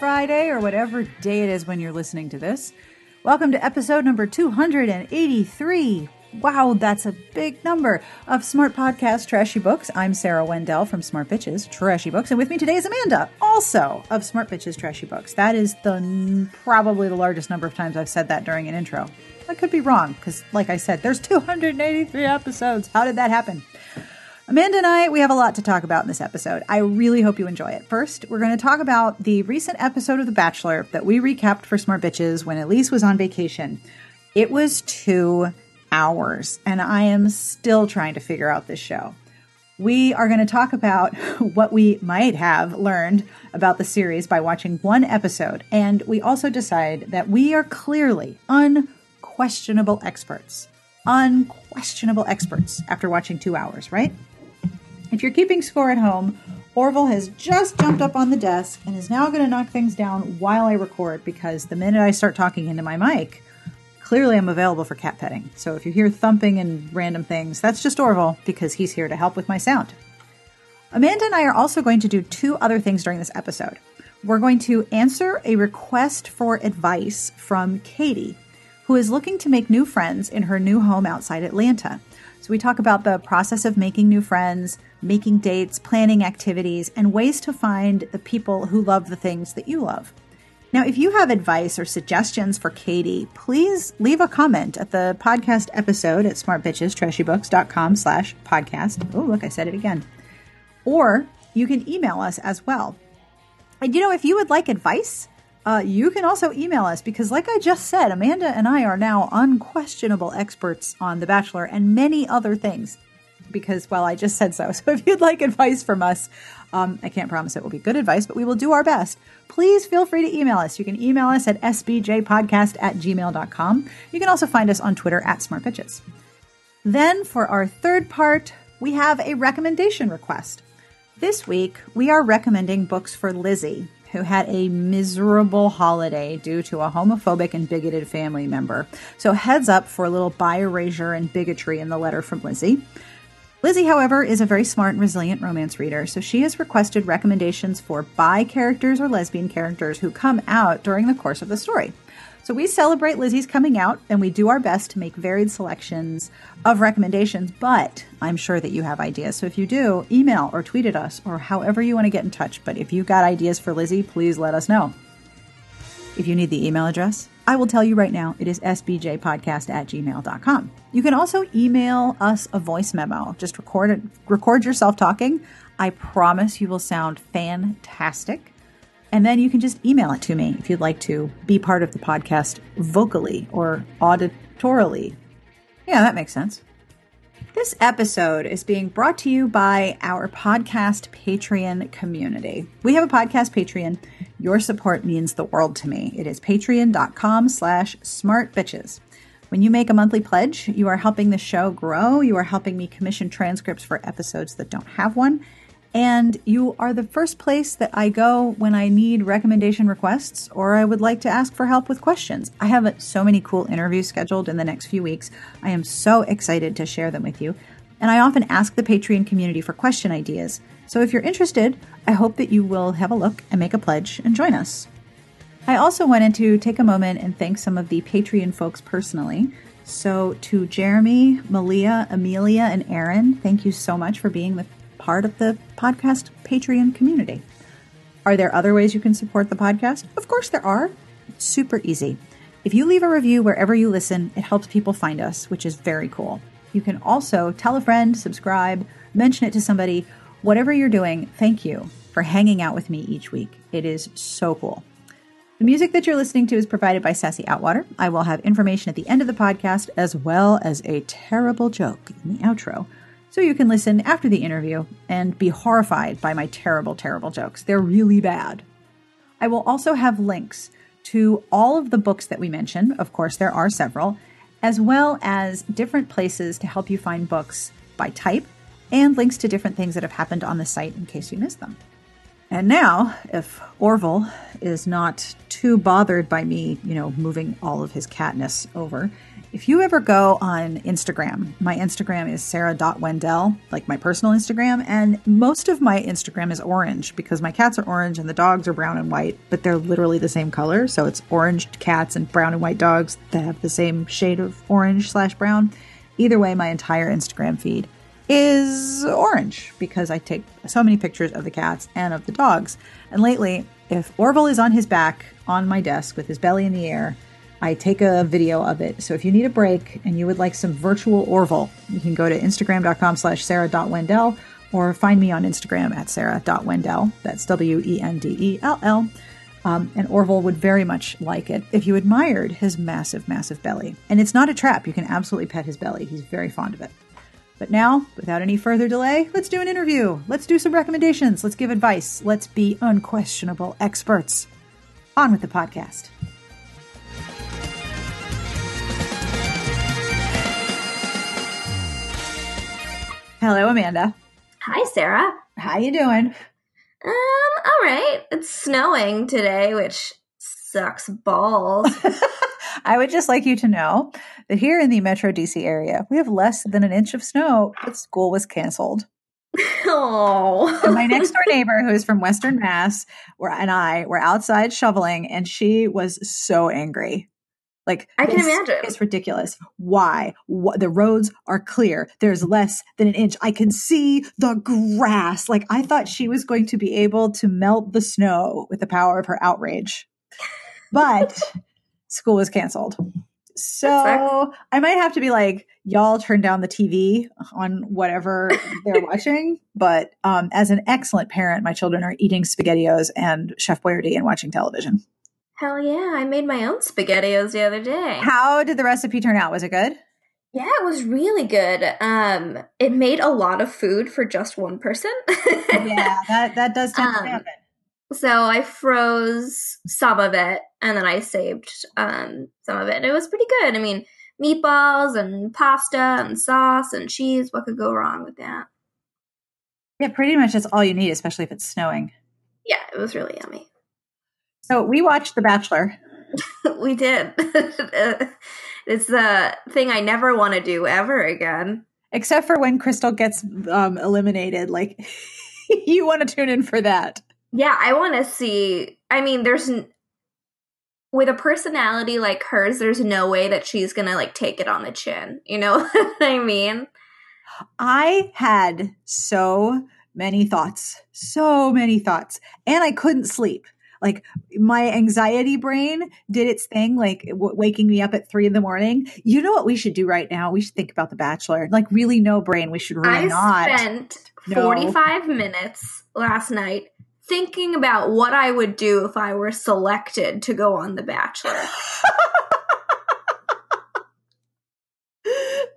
Friday, or whatever day it is when you're listening to this. Welcome to episode number 283. Wow, that's a big number of Smart Podcast Trashy Books. I'm Sarah Wendell from Smart Bitches Trashy Books, and with me today is Amanda, also of Smart Bitches Trashy Books. That is the probably the largest number of times I've said that during an intro. I could be wrong because, like I said, there's 283 episodes. How did that happen? Amanda and I, we have a lot to talk about in this episode. I really hope you enjoy it. First, we're going to talk about the recent episode of The Bachelor that we recapped for Smart Bitches when Elyse was on vacation. It was two hours, and I am still trying to figure out this show. We are going to talk about what we might have learned about the series by watching one episode, and we also decide that we are clearly unquestionable experts. Unquestionable experts after watching two hours, right? If you're keeping score at home, Orville has just jumped up on the desk and is now going to knock things down while I record because the minute I start talking into my mic, clearly I'm available for cat petting. So if you hear thumping and random things, that's just Orville because he's here to help with my sound. Amanda and I are also going to do two other things during this episode. We're going to answer a request for advice from Katie, who is looking to make new friends in her new home outside Atlanta. We talk about the process of making new friends, making dates, planning activities, and ways to find the people who love the things that you love. Now, if you have advice or suggestions for Katie, please leave a comment at the podcast episode at smartbitchestrashybooks.com slash podcast. Oh, look, I said it again. Or you can email us as well. And you know, if you would like advice, uh, you can also email us because, like I just said, Amanda and I are now unquestionable experts on The Bachelor and many other things because, well, I just said so. So if you'd like advice from us, um, I can't promise it will be good advice, but we will do our best. Please feel free to email us. You can email us at sbjpodcast at gmail.com. You can also find us on Twitter at smartbitches. Then for our third part, we have a recommendation request. This week, we are recommending books for Lizzie, who had a miserable holiday due to a homophobic and bigoted family member. So, heads up for a little bi erasure and bigotry in the letter from Lizzie. Lizzie, however, is a very smart and resilient romance reader, so she has requested recommendations for bi characters or lesbian characters who come out during the course of the story. So we celebrate Lizzie's coming out and we do our best to make varied selections of recommendations, but I'm sure that you have ideas. So if you do, email or tweet at us or however you want to get in touch. But if you've got ideas for Lizzie, please let us know. If you need the email address, I will tell you right now, it is sbjpodcast at gmail.com. You can also email us a voice memo. Just record it, record yourself talking. I promise you will sound fantastic. And then you can just email it to me if you'd like to be part of the podcast vocally or auditorily. Yeah, that makes sense. This episode is being brought to you by our podcast Patreon community. We have a podcast Patreon. Your support means the world to me. It is patreon.com slash smartbitches. When you make a monthly pledge, you are helping the show grow. You are helping me commission transcripts for episodes that don't have one. And you are the first place that I go when I need recommendation requests or I would like to ask for help with questions. I have so many cool interviews scheduled in the next few weeks. I am so excited to share them with you. And I often ask the Patreon community for question ideas. So if you're interested, I hope that you will have a look and make a pledge and join us. I also wanted to take a moment and thank some of the Patreon folks personally. So to Jeremy, Malia, Amelia, and Aaron, thank you so much for being the part of the podcast Patreon community. Are there other ways you can support the podcast? Of course, there are. It's super easy. If you leave a review wherever you listen, it helps people find us, which is very cool. You can also tell a friend, subscribe, mention it to somebody. Whatever you're doing, thank you for hanging out with me each week. It is so cool. The music that you're listening to is provided by Sassy Outwater. I will have information at the end of the podcast as well as a terrible joke in the outro so you can listen after the interview and be horrified by my terrible, terrible jokes. They're really bad. I will also have links to all of the books that we mentioned. Of course, there are several, as well as different places to help you find books by type and links to different things that have happened on the site in case you missed them. And now, if Orville is not too bothered by me, you know, moving all of his catness over, if you ever go on Instagram, my Instagram is sarah.wendell, like my personal Instagram, and most of my Instagram is orange because my cats are orange and the dogs are brown and white, but they're literally the same color. So it's orange cats and brown and white dogs that have the same shade of orange slash brown. Either way, my entire Instagram feed is orange because I take so many pictures of the cats and of the dogs. And lately, if Orville is on his back on my desk with his belly in the air, I take a video of it. So if you need a break and you would like some virtual Orville, you can go to instagram.com slash sarah.wendell or find me on Instagram at sarah.wendell. That's W E N D E L L. Um, and Orville would very much like it if you admired his massive, massive belly. And it's not a trap. You can absolutely pet his belly. He's very fond of it. But now, without any further delay, let's do an interview. Let's do some recommendations. Let's give advice. Let's be unquestionable experts. On with the podcast. Hello, Amanda. Hi, Sarah. How you doing? Um, all right. It's snowing today, which sucks balls. I would just like you to know that here in the Metro DC area, we have less than an inch of snow, but school was canceled. oh. My next door neighbor, who is from Western Mass, where and I were outside shoveling, and she was so angry. Like I can imagine. It's ridiculous. Why? What, the roads are clear. There's less than an inch. I can see the grass. Like I thought she was going to be able to melt the snow with the power of her outrage. But school was canceled. So I might have to be like, y'all turn down the TV on whatever they're watching. But um, as an excellent parent, my children are eating SpaghettiOs and Chef Boyardee and watching television. Hell yeah, I made my own SpaghettiOs the other day. How did the recipe turn out? Was it good? Yeah, it was really good. Um, it made a lot of food for just one person. yeah, that that does tend Um, to happen. So I froze some of it and then I saved um, some of it. And it was pretty good. I mean, meatballs and pasta and sauce and cheese. What could go wrong with that? Yeah, pretty much that's all you need, especially if it's snowing. Yeah, it was really yummy. So we watched The Bachelor. we did. it's the thing I never want to do ever again. Except for when Krystal gets um, eliminated, like you want to tune in for that. Yeah, I want to see. I mean, there's n- with a personality like hers, there's no way that she's gonna like take it on the chin. You know what I mean? I had so many thoughts, so many thoughts, and I couldn't sleep. Like my anxiety brain did its thing, like w- waking me up at three in the morning. You know what we should do right now? We should think about The Bachelor. Like really, no brain. We should really not. I not. spent No. 45 minutes last night thinking about what I would do if I were selected to go on The Bachelor.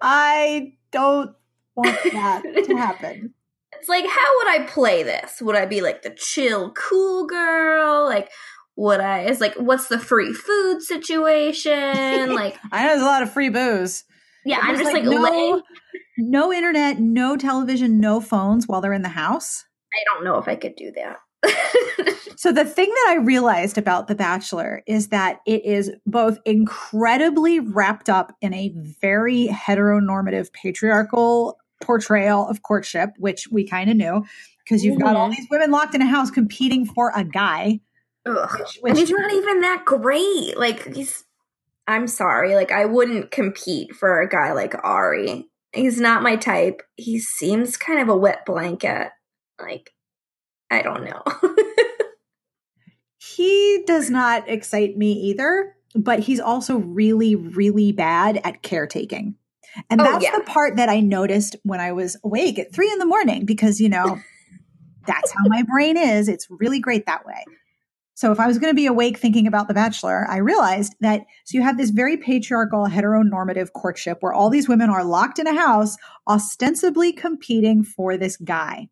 I don't want that to happen. It's like, how would I play this? Would I be like the chill, cool girl? Like, would I? It's like, what's the free food situation? Like, I know there's a lot of free booze. yeah, I'm just like, no, laying. no internet, no television, no phones while they're in the house. I don't know if I could do that. So the thing that I realized about The Bachelor is that it is both incredibly wrapped up in a very heteronormative patriarchal portrayal of courtship, which we kind of knew because you've got all Mhm. these women locked in a house competing for a guy. Ugh. Which, and he's not even that great. Like he's I'm sorry, like I wouldn't compete for a guy like Arie. He's not my type. He seems kind of a wet blanket. Like I don't know. he does not excite me either, but he's also really, really bad at caretaking. And Oh, that's yeah. the part that I noticed when I was awake at three in the morning because, you know, that's how my brain is. It's really great that way. So if I was going to be awake thinking about The Bachelor, I realized that so you have this very patriarchal heteronormative courtship where all these women are locked in a house ostensibly competing for this guy.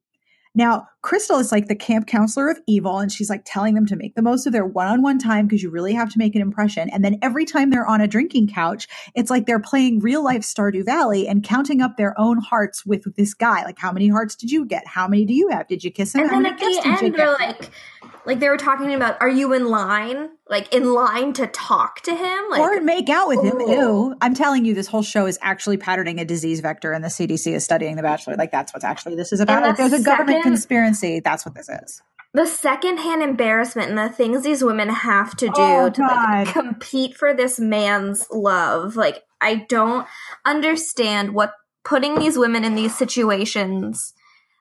Now, Krystal is like the camp counselor of evil, and she's like telling them to make the most of their one on one time because you really have to make an impression. And then every time they're on a drinking couch, it's like they're playing real life Stardew Valley and counting up their own hearts with this guy. Like, how many hearts did you get? How many do you have? Did you kiss him? And then at the end, they're like, like they were talking about, are you in line? Like in line to talk to him? Like, or make out with him. Ooh. Ew. I'm telling you, this whole show is actually patterning a disease vector, and the CDC is studying The Bachelor. Like, that's what actually this is about. the Like, there's a government conspiracy. That's what this is. the secondhand embarrassment and the things these women have to do Oh, to like, compete for this man's love. Like, I don't understand what putting these women in these situations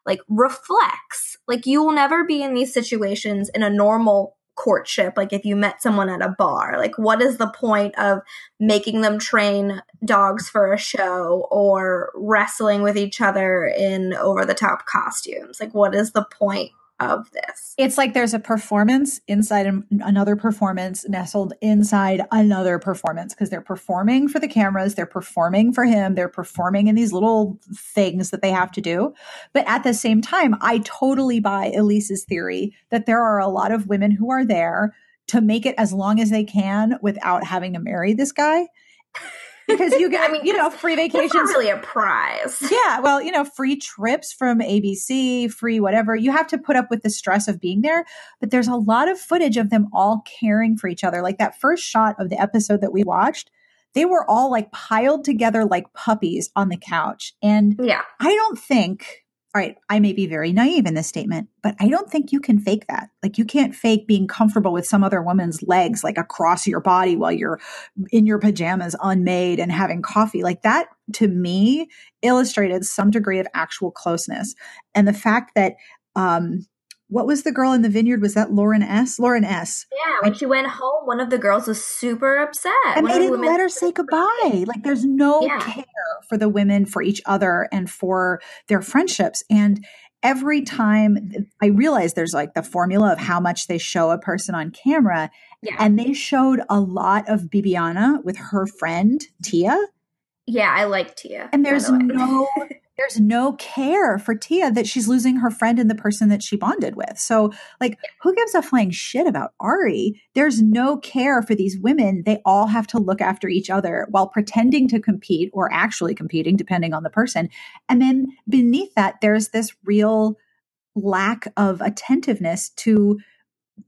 like reflects. Like, you will never be in these situations in a normal courtship like if you met someone at a bar like what is the point of making them train dogs for a show or wrestling with each other in over the top costumes like what is the point of this It's like there's a performance inside another performance nestled inside another performance because they're performing for the cameras, they're performing for him, they're performing in these little things that they have to do. But at the same time, I totally buy Elyse's theory that there are a lot of women who are there to make it as long as they can without having to marry this guy. Because you get, I mean, you know, free It's vacations. not really a prize. Yeah, well, you know, free trips from ABC, free whatever. You have to put up with the stress of being there, but there's a lot of footage of them all caring for each other. Like that first shot of the episode that we watched, they were all like piled together like puppies on the couch. And Yeah. I don't think, all right, I may be very naive in this statement, but I don't think you can fake that. Like you can't fake being comfortable with some other woman's legs like across your body while you're in your pajamas unmade and having coffee. Like that to me illustrated some degree of actual closeness. And the fact that um what was the girl in the vineyard? Was that Lauren S? Lauren S. Yeah. When she went home, one of the girls was super upset. And One they didn't let her say goodbye. Like there's no Yeah. care for the women, for each other, and for their friendships. And every time I realize there's like the formula of how much they show a person on camera. Yeah. And they showed a lot of Bibiana with her friend Tia. Yeah, I like Tia. And there's the no there's no care for Tia that she's losing her friend and the person that she bonded with. So like who gives a flying shit about Arie? There's no care for these women. They all have to look after each other while pretending to compete or actually competing depending on the person. And then beneath that there's this real lack of attentiveness to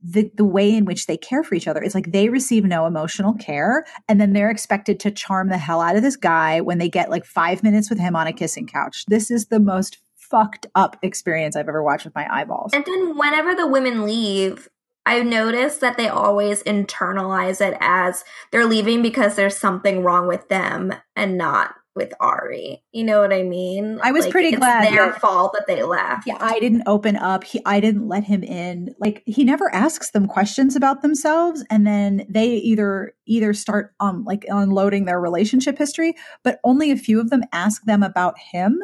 the the way in which they care for each other. It's like they receive no emotional care and then they're expected to charm the hell out of this guy when they get like 5 minutes with him on a kissing couch. This is the most fucked up experience I've ever watched with my eyeballs. And then whenever the women leave, I've noticed that they always internalize it as they're leaving because there's something wrong with them and not with Arie. You know what I mean? I was pretty it's glad their that- fault that they left. yeah, I didn't open up. He, I didn't let him in. Like he never asks them questions about themselves, and then they either either start um like unloading their relationship history, but only a few of them ask them about him.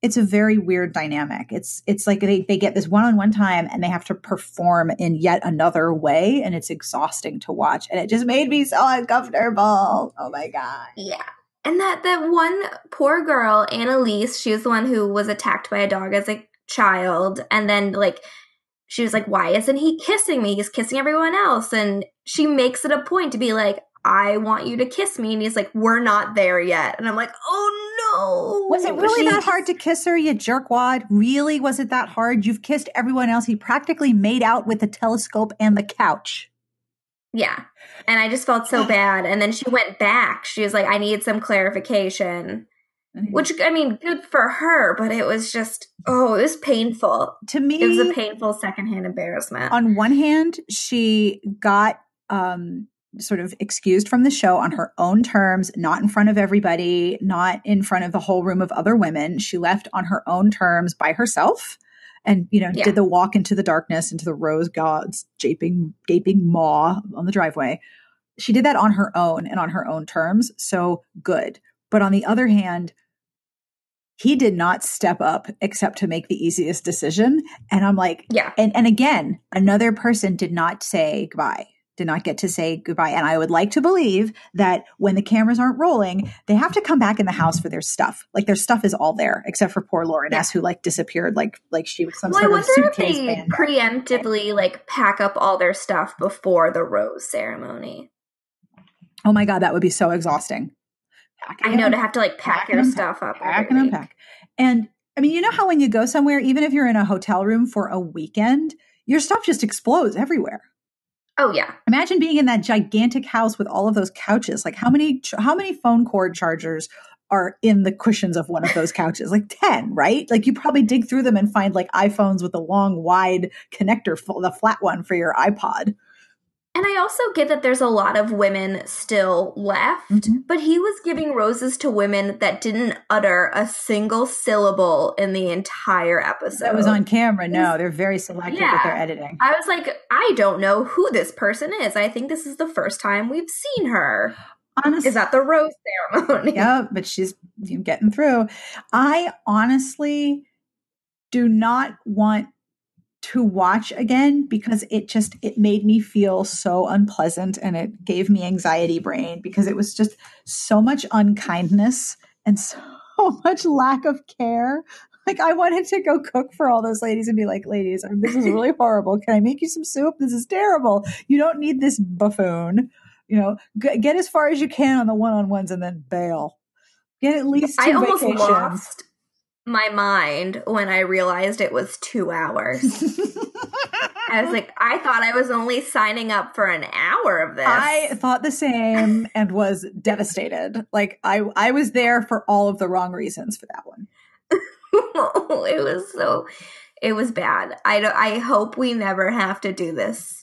It's a very weird dynamic. It's it's like they they get this one on one time, and they have to perform in yet another way, and it's exhausting to watch. And it just made me so uncomfortable. Oh my god. Yeah. And that that one poor girl, Annaliese, she was the one who was attacked by a dog as a child, and then like she was like, "Why isn't he kissing me? He's kissing everyone else." And she makes it a point to be like, "I want you to kiss me," and he's like, "We're not there yet." And I'm like, "Oh no!" Was it really She- that hard to kiss her, you jerkwad? Really? Was it that hard? You've kissed everyone else. He practically made out with the telescope and the couch. Yeah. And I just felt so bad. And then she went back. She was like, "I need some clarification." Which I mean, good for her, but it was just oh, it was painful. to me, It was a painful secondhand embarrassment. on one hand, she got um, sort of excused from the show on her own terms, not in front of everybody, not in front of the whole room of other women. She left on her own terms by herself. And you know, Yeah. did the walk into the darkness, into the rose god's gaping, gaping maw on the driveway. She did that on her own and on her own terms. So good. But on the other hand, he did not step up except to make the easiest decision. And I'm like, yeah. and and again, another person did not say goodbye. Did not get to say goodbye. And I would like to believe that when the cameras aren't rolling, they have to come back in the house for their stuff. Like their stuff is all there, except for poor Lauren yeah. S, who like disappeared, like like she was some well, sort I of suitcase. If they preemptively like pack up all their stuff before the rose ceremony. Oh my god, that would be so exhausting. I know to have to like pack, pack your stuff up. Pack and unpack. And I mean, you know how when you go somewhere, even if you're in a hotel room for a weekend, your stuff just explodes everywhere. Oh yeah. Imagine being in that gigantic house with all of those couches. Like how many how many phone cord chargers are in the cushions of one of those couches? Like 10, right? Like you probably dig through them and find like iPhones with a long wide connector, the flat one for your iPod. And I also get that there's a lot of women still left, mm-hmm. but he was giving roses to women that didn't utter a single syllable in the entire episode. That was on camera. No, they're very selective yeah. with their editing. I was like, I don't know who this person is. I think this is the first time we've seen her. Honestly, is that the rose ceremony? Yeah, but she's getting through. I honestly do not want to watch again because it just it made me feel so unpleasant and it gave me anxiety brain because it was just so much unkindness and so much lack of care. Like i wanted to go cook for all those ladies and be like ladies this is really horrible. Can i make you some soup? This is terrible. You don't need this buffoon. You know g- get as far as you can on the one-on-ones and then bail. Get at least two I almost vacations. lost my mind when I realized it was two hours. I was like, I thought I was only signing up for an hour of this. I thought the same and was devastated. Like I, I was there for all of the wrong reasons for that one. it was so, it was bad. I, I hope we never have to do this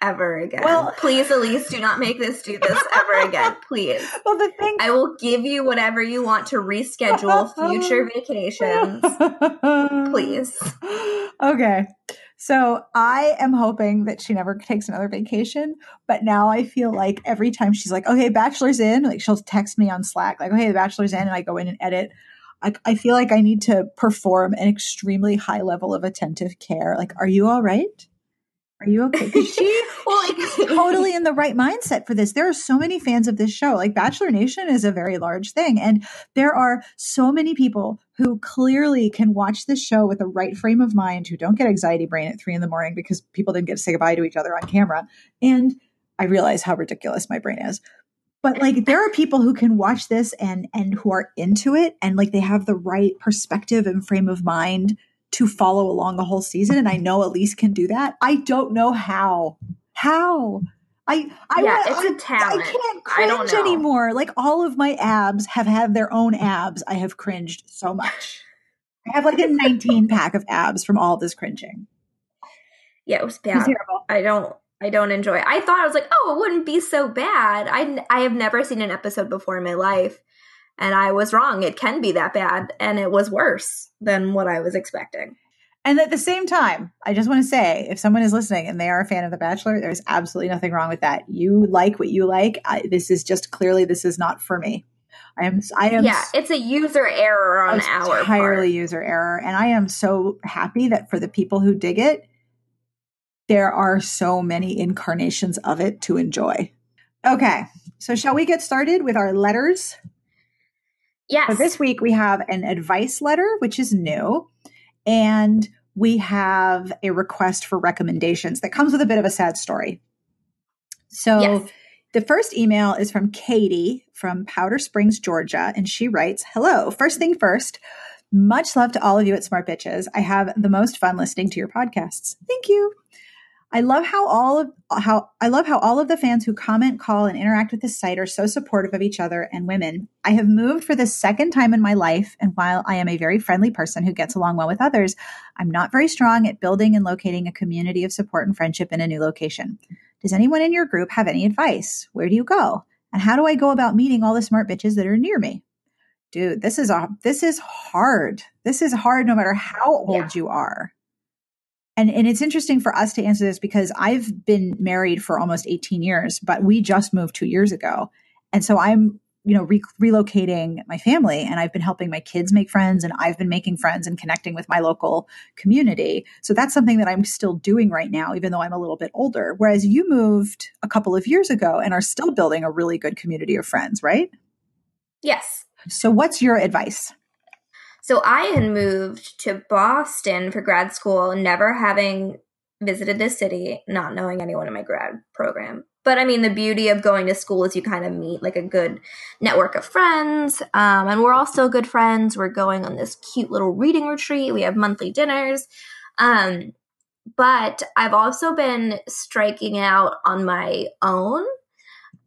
ever again. Well, please, Elyse, do not make this do this ever again. Please. Well, the thing I will give you whatever you want to reschedule future vacations. please. Okay. So I am hoping that she never takes another vacation. But now I feel like every time she's like, okay, bachelor's in, like she'll text me on Slack, like, okay, the bachelor's in, and I go in and edit. I, I feel like I need to perform an extremely high level of attentive care. Like, are you all right? Are you okay? Because she, well, she's totally in the right mindset for this. There are so many fans of this show. Like Bachelor Nation is a very large thing. And there are so many people who clearly can watch this show with the right frame of mind, who don't get anxiety brain at three in the morning because people didn't get to say goodbye to each other on camera. And I realize how ridiculous my brain is. But like there are people who can watch this and and who are into it and like they have the right perspective and frame of mind to follow along the whole season. And I know Elyse can do that. I don't know how. How? I I, yeah, it's a talent. I can't cringe I anymore. Like all of my abs have had their own abs. I have cringed so much. I have like a 19 pack of abs from all this cringing. Yeah, it was bad. It was I don't I don't enjoy it. I thought I was like, oh, it wouldn't be so bad. I I have never seen an episode before in my life and I was wrong. It can be that bad. And it was worse than what I was expecting. And at the same time, I just want to say if someone is listening and they are a fan of The Bachelor, there's absolutely nothing wrong with that. You like what you like. I, this is just clearly this is not for me. I am. I am. Yeah, it's a user error on our entirely part. user error, and I am so happy that for the people who dig it, there are so many incarnations of it to enjoy. Okay, so shall we get started with our letters? Yes. So this week we have an advice letter, which is new, and we have a request for recommendations that comes with a bit of a sad story. So yes. the first email is from Katie from Powder Springs, Georgia, and she writes, "Hello. First thing first, much love to all of you at Smart Bitches. I have the most fun listening to your podcasts. Thank you. I love how all of how I love how all of the fans who comment, call, and interact with the site are so supportive of each other and women. I have moved for the second time in my life, and while I am a very friendly person who gets along well with others, I'm not very strong at building and locating a community of support and friendship in a new location. Does anyone in your group have any advice? Where do you go? And how do I go about meeting all the smart bitches that are near me? Dude, this is a this is hard. This is hard no matter how old yeah. you are. And, and it's interesting for us to answer this because I've been married for almost 18 years, but we just moved two years ago. And so I'm you know, re- relocating my family and I've been helping my kids make friends and I've been making friends and connecting with my local community. So that's something that I'm still doing right now, even though I'm a little bit older. Whereas you moved a couple of years ago and are still building a really good community of friends, right? Yes. So what's your advice? So I had moved to Boston for grad school, never having visited this city, not knowing anyone in my grad program. But I mean, the beauty of going to school is you kind of meet like a good network of friends. Um, and we're all still good friends. We're going on this cute little reading retreat. We have monthly dinners. Um, but I've also been striking out on my own,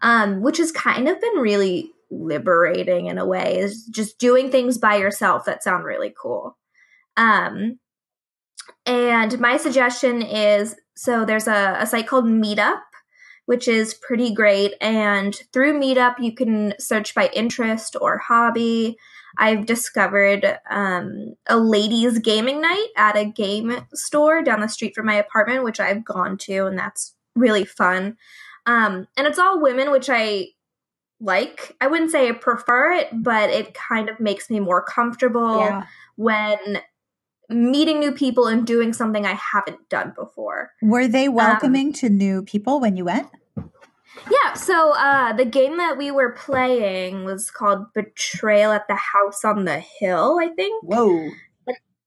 um, which has kind of been really liberating in a way, is just doing things by yourself that sound really cool. Um, and my suggestion is so there's a, a site called Meetup, which is pretty great. And through Meetup, you can search by interest or hobby. I've discovered um, a ladies' gaming night at a game store down the street from my apartment, which I've gone to, and that's really fun. Um, and it's all women, which I like. I wouldn't say I prefer it, but it kind of makes me more comfortable yeah. when meeting new people and doing something I haven't done before. Were they um, welcoming um, to new people when you went? Yeah, so uh, the game that we were playing was called Betrayal at the House on the Hill, I think. Whoa.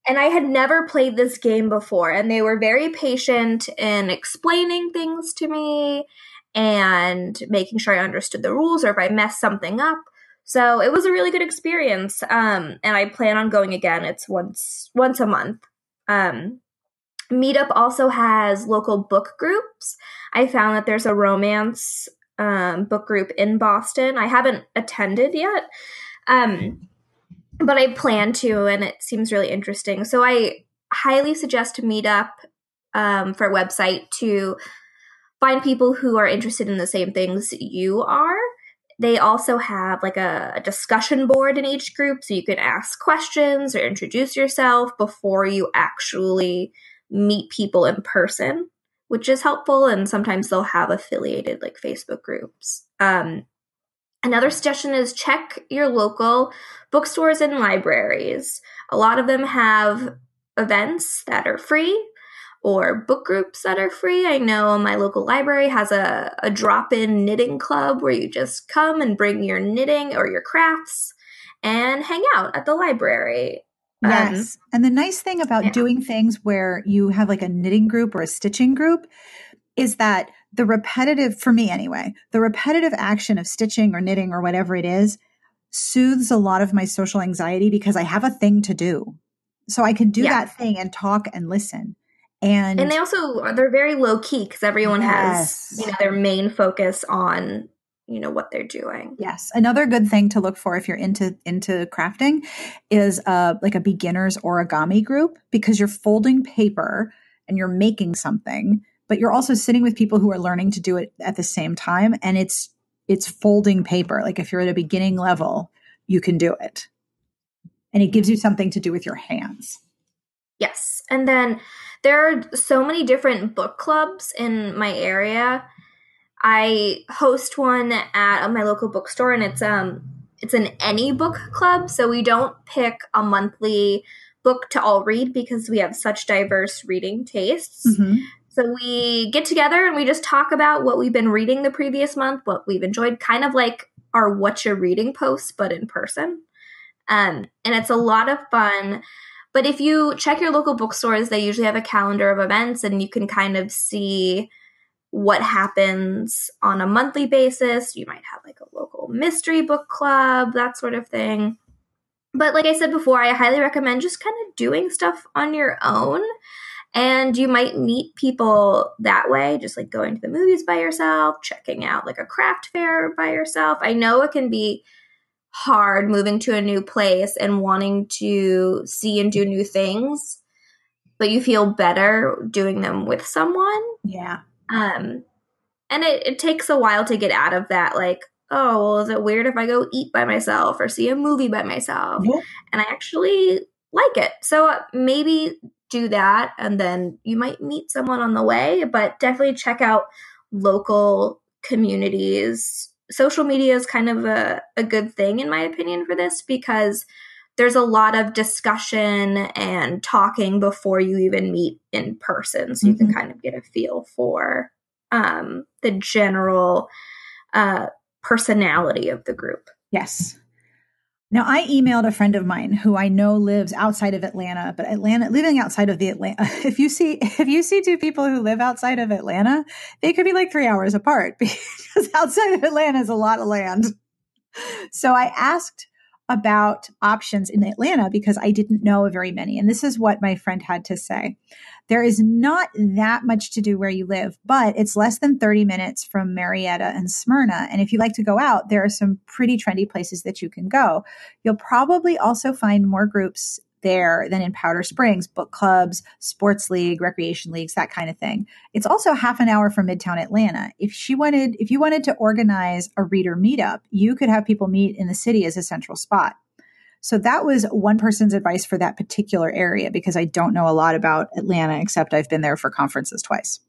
And I had never played this game before, and they were very patient in explaining things to me and making sure I understood the rules or if I messed something up. So it was a really good experience. Um, and I plan on going again. It's once once a month. Um, Meetup also has local book groups. I found that there's a romance um, book group in Boston. I haven't attended yet, um, but I plan to, and it seems really interesting. So I highly suggest Meetup um, for a website to find people who are interested in the same things you are. They also have like a, discussion board in each group so you can ask questions or introduce yourself before you actually meet people in person which is helpful and sometimes they'll have affiliated like facebook groups. Um, another suggestion is check your local bookstores and libraries. A lot of them have events that are free or book groups that are free. I know my local library has a, a drop in knitting club where you just come and bring your knitting or your crafts and hang out at the library. Yes. Um, and the nice thing about yeah. doing things where you have like a knitting group or a stitching group is that the repetitive, for me anyway, the repetitive action of stitching or knitting or whatever it is soothes a lot of my social anxiety because I have a thing to do. So I can do yeah. that thing and talk and listen. And and they also they're very low key because everyone yes. has you know their main focus on you know what they're doing. Yes. Another good thing to look for if you're into into crafting is uh like a beginners origami group because you're folding paper and you're making something, but you're also sitting with people who are learning to do it at the same time and it's it's folding paper. Like if you're at a beginning level, you can do it. And it gives you something to do with your hands. Yes. And then there are so many different book clubs in my area. I host one at my local bookstore and it's um it's an any book club, so we don't pick a monthly book to all read because we have such diverse reading tastes. Mm-hmm. So we get together and we just talk about what we've been reading the previous month, what we've enjoyed, kind of like our what you're reading posts, but in person. Um, and it's a lot of fun. But if you check your local bookstores, they usually have a calendar of events and you can kind of see what happens on a monthly basis. You might have like a local mystery book club, that sort of thing. But like I said before, I highly recommend just kind of doing stuff on your own. And you might meet people that way, just like going to the movies by yourself, checking out like a craft fair by yourself. I know it can be hard moving to a new place and wanting to see and do new things, but you feel better doing them with someone. Yeah. Um, and it, it takes a while to get out of that, like, oh, well, is it weird if I go eat by myself or see a movie by myself? Yeah. And I actually like it. So uh, maybe do that and then you might meet someone on the way, but definitely check out local communities social media is kind of a, a good thing, in my opinion, for this because there's a lot of discussion and talking before you even meet in person. So you mm-hmm. can kind of get a feel for um, the general uh, personality of the group. Yes. Now, I emailed a friend of mine who I know lives outside of Atlanta, but Atlanta, living outside of the Atlanta, if you see, if you see two people who live outside of Atlanta, they could be like three hours apart because outside of Atlanta is a lot of land. So I asked about options in Atlanta because I didn't know very many. And this is what my friend had to say. There is not that much to do where you live, but it's less than 30 minutes from Marietta and Smyrna. And if you like to go out, there are some pretty trendy places that you can go. You'll probably also find more groups there than in Powder Springs, book clubs, sports league, recreation leagues, that kind of thing. It's also half an hour from Midtown Atlanta. If she wanted, if you wanted to organize a reader meetup, you could have people meet in the city as a central spot. So that was one person's advice for that particular area because I don't know a lot about Atlanta except I've been there for conferences twice.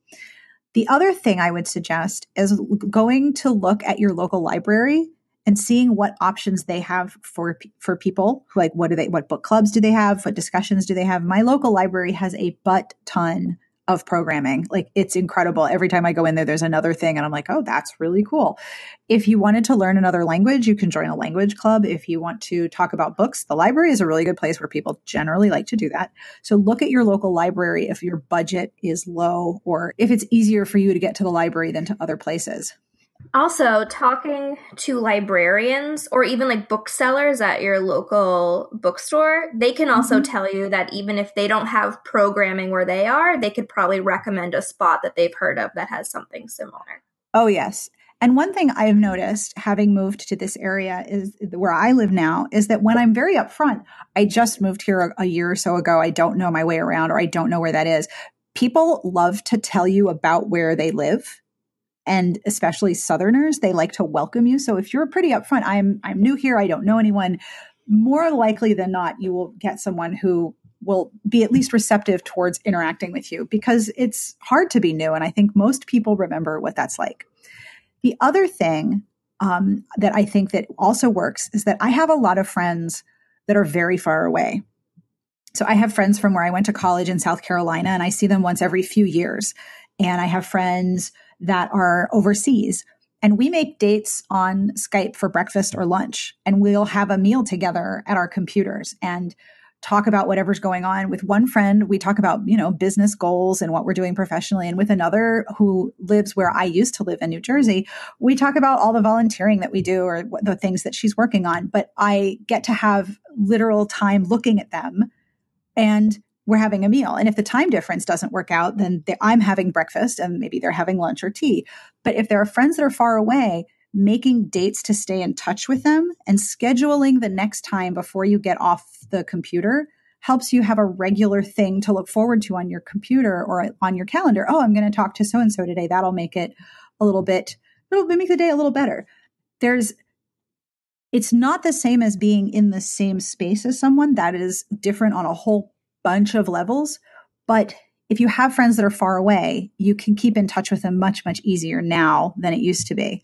The other thing I would suggest is going to look at your local library and seeing what options they have for for people. Like what do they what book clubs do they have? What discussions do they have? My local library has a butt ton of programming. Like it's incredible. Every time I go in there, there's another thing, and I'm like, oh, that's really cool. If you wanted to learn another language, you can join a language club. If you want to talk about books, the library is a really good place where people generally like to do that. So look at your local library if your budget is low or if it's easier for you to get to the library than to other places. Also, talking to librarians or even like booksellers at your local bookstore, they can also mm-hmm. tell you that even if they don't have programming where they are, they could probably recommend a spot that they've heard of that has something similar. Oh, yes. And one thing I've noticed having moved to this area is where I live now is that when I'm very upfront, I just moved here a, a year or so ago. I don't know my way around or I don't know where that is. People love to tell you about where they live and especially southerners they like to welcome you. So if you're pretty upfront i'm i'm new here i don't know anyone more likely than not you will get someone who will be at least receptive towards interacting with you because it's hard to be new and i think most people remember what that's like. The other thing um, that i think that also works is that i have a lot of friends that are very far away. So i have friends from where i went to college in south carolina and i see them once every few years. And i have friends that are overseas. And we make dates on Skype for breakfast or lunch, and we'll have a meal together at our computers and talk about whatever's going on. With one friend, we talk about, you know, business goals and what we're doing professionally. And with another who lives where I used to live in New Jersey, we talk about all the volunteering that we do or the things that she's working on. But I get to have literal time looking at them and we're having a meal. And if the time difference doesn't work out, then they, I'm having breakfast and maybe they're having lunch or tea. But if there are friends that are far away, making dates to stay in touch with them and scheduling the next time before you get off the computer helps you have a regular thing to look forward to on your computer or on your calendar. Oh, I'm going to talk to so and so today. That'll make it a little bit, it'll make the day a little better. There's it's not the same as being in the same space as someone that is different on a whole bunch of levels. But if you have friends that are far away, you can keep in touch with them much, much easier now than it used to be.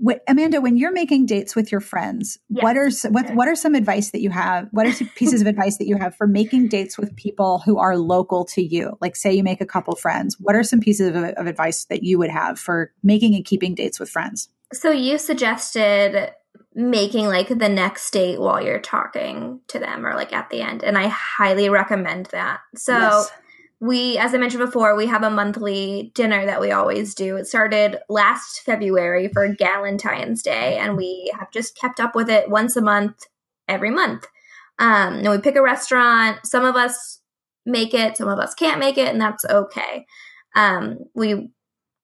What, Amanda, when you're making dates with your friends, yes. what are what what are some advice that you have? What are some pieces of advice that you have for making dates with people who are local to you? Like, say you make a couple friends, what are some pieces of, of advice that you would have for making and keeping dates with friends? So you suggested making like the next date while you're talking to them or like at the end. And I highly recommend that. So yes. we, as I mentioned before, we have a monthly dinner that we always do. It started last February for Galentine's Day, and we have just kept up with it once a month, every month. Um, and we pick a restaurant. Some of us make it, some of us can't make it, and that's okay. Um, we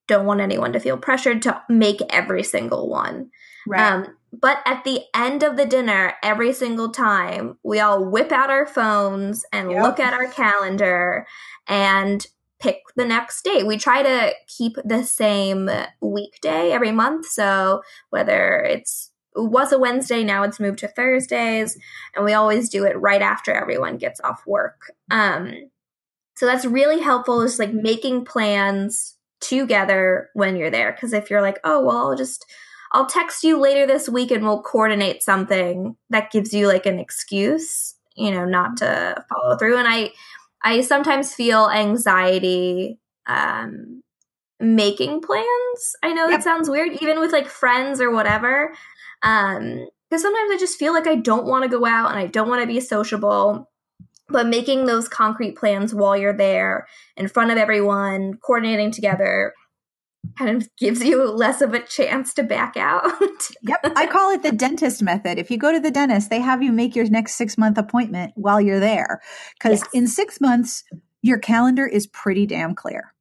don't want anyone to feel pressured to make every single one. Right. Um, but at the end of the dinner, every single time, we all whip out our phones and yep. look at our calendar and pick the next day. We try to keep the same weekday every month. So whether it's it was a Wednesday, now it's moved to Thursdays, and we always do it right after everyone gets off work. Um, so that's really helpful, is like making plans together when you're there. Because if you're like, oh well, I'll just I'll text you later this week and we'll coordinate something that gives you like an excuse, you know, not to follow through. And I, I sometimes feel anxiety um, making plans. I know yep. that sounds weird, even with like friends or whatever. Um, because sometimes I just feel like I don't want to go out and I don't want to be sociable. But making those concrete plans while you're there in front of everyone, coordinating together, kind of gives you less of a chance to back out. yep. I call it the dentist method. If you go to the dentist, they have you make your next six month appointment while you're there. Because yes. in six months, your calendar is pretty damn clear.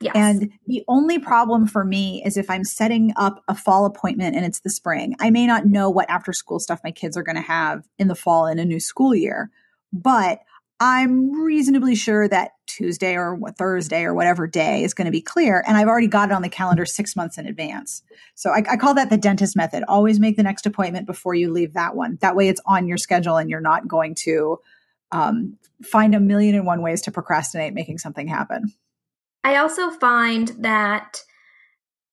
Yes. And the only problem for me is if I'm setting up a fall appointment and it's the spring, I may not know what after school stuff my kids are going to have in the fall in a new school year, but I'm reasonably sure that Tuesday or Thursday or whatever day is going to be clear. And I've already got it on the calendar six months in advance. So I, I, call that the dentist method. Always make the next appointment before you leave that one. That way it's on your schedule and you're not going to um, find a million and one ways to procrastinate making something happen. I also find that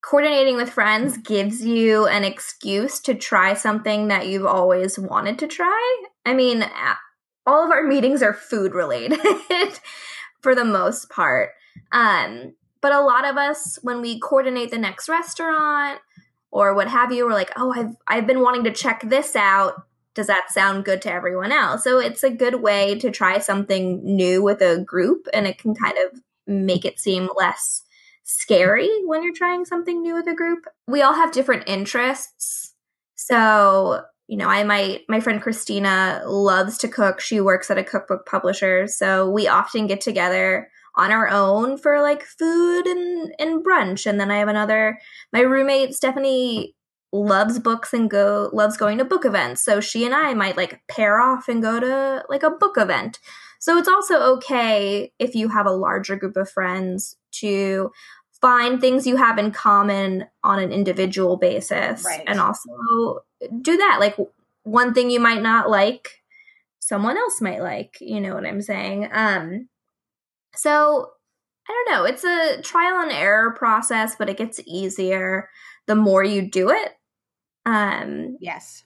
coordinating with friends gives you an excuse to try something that you've always wanted to try. I mean, all of our meetings are food related for the most part. Um, but a lot of us, when we coordinate the next restaurant or what have you, we're like, oh, I've I've been wanting to check this out. Does that sound good to everyone else? So it's a good way to try something new with a group, and it can kind of make it seem less scary when you're trying something new with a group. We all have different interests. So, you know, I might, my friend Christina loves to cook. She works at a cookbook publisher. So we often get together on our own for like food and, and brunch. And then I have another, my roommate, Stephanie, loves books and go loves going to book events so she and i might like pair off and go to like a book event so it's also okay if you have a larger group of friends to find things you have in common on an individual basis right. and also do that. Like one thing you might not like, someone else might like, you know what I'm saying? Um so I don't know, it's a trial and error process, but it gets easier the more you do it. Um yes